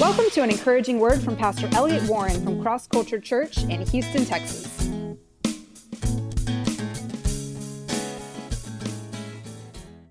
Welcome to an encouraging word from Pastor Elliot Warren from Cross Culture Church in Houston, Texas.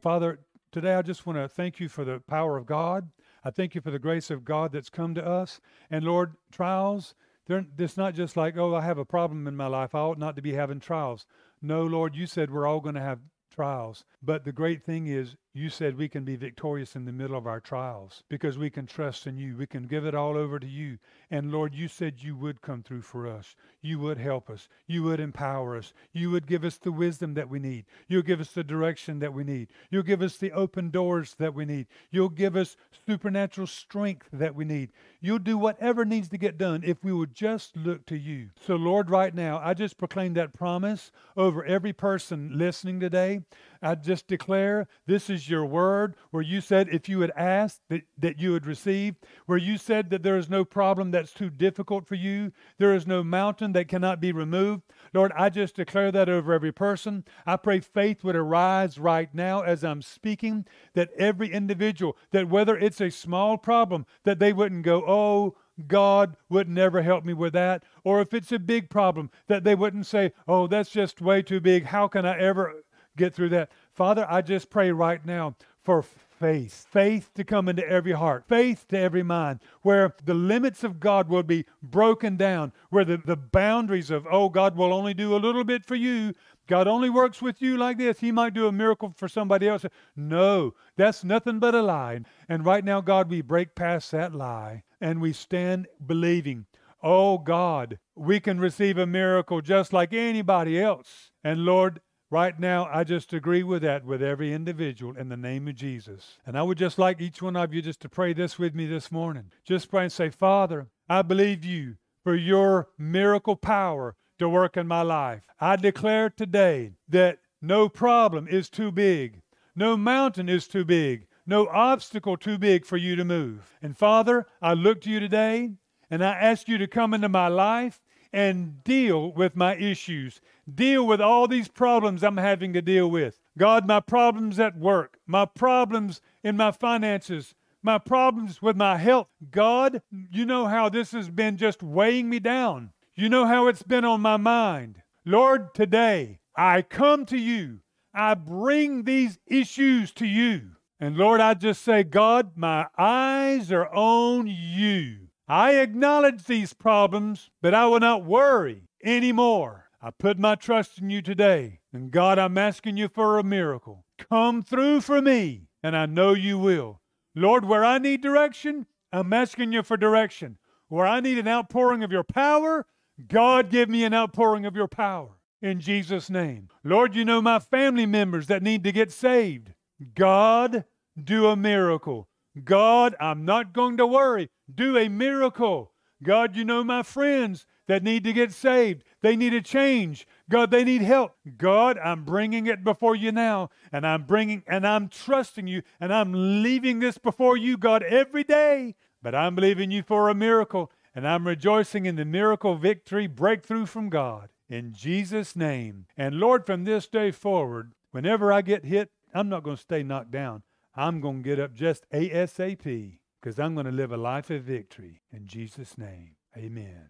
Father, today I just want to thank you for the power of God. I thank you for the grace of God that's come to us. And Lord, trials, they're, it's not just like, oh, I have a problem in my life. I ought not to be having trials. No, Lord, you said we're all going to have trials. But the great thing is, you said we can be victorious in the middle of our trials because we can trust in you. We can give it all over to you. And Lord, you said you would come through for us. You would help us. You would empower us. You would give us the wisdom that we need. You'll give us the direction that we need. You'll give us the open doors that we need. You'll give us supernatural strength that we need. You'll do whatever needs to get done if we will just look to you. So, Lord, right now, I just proclaim that promise over every person listening today. I just declare this is your word where you said if you had asked that, that you had received, where you said that there is no problem that's too difficult for you, there is no mountain that cannot be removed. Lord, I just declare that over every person. I pray faith would arise right now as I'm speaking, that every individual, that whether it's a small problem, that they wouldn't go, oh, God would never help me with that. Or if it's a big problem, that they wouldn't say, oh, that's just way too big. How can I ever get through that. Father, I just pray right now for faith, faith to come into every heart, faith to every mind, where the limits of God will be broken down, where the, the boundaries of, oh, God will only do a little bit for you. God only works with you like this. He might do a miracle for somebody else. No, that's nothing but a lie. And right now, God, we break past that lie and we stand believing. Oh God, we can receive a miracle just like anybody else. And Lord, Right now, I just agree with that with every individual in the name of Jesus. And I would just like each one of you just to pray this with me this morning. Just pray and say, Father, I believe you for your miracle power to work in my life. I declare today that no problem is too big, no mountain is too big, no obstacle too big for you to move. And Father, I look to you today and I ask you to come into my life and deal with my issues, deal with all these problems I'm having to deal with. God, my problems at work, my problems in my finances, my problems with my health. God, you know how this has been just weighing me down. You know how it's been on my mind. Lord, today I come to you. I bring these issues to you. And Lord, I just say, God, my eyes are on you. I acknowledge these problems, but I will not worry anymore. I put my trust in you today. And God, I'm asking you for a miracle. Come through for me, and I know you will. Lord, where I need direction, I'm asking you for direction. Where I need an outpouring of your power, God, give me an outpouring of your power in Jesus' name. Lord, you know my family members that need to get saved. God, do a miracle. God, I'm not going to worry. Do a miracle. God, you know my friends that need to get saved. They need a change. God, they need help. God, I'm bringing it before you now, and I'm bringing and I'm trusting you, and I'm leaving this before you, God, every day. But I'm believing you for a miracle, and I'm rejoicing in the miracle victory breakthrough from God in Jesus' name. And Lord, from this day forward, whenever I get hit, I'm not going to stay knocked down. I'm going to get up just ASAP because I'm going to live a life of victory. In Jesus' name, amen.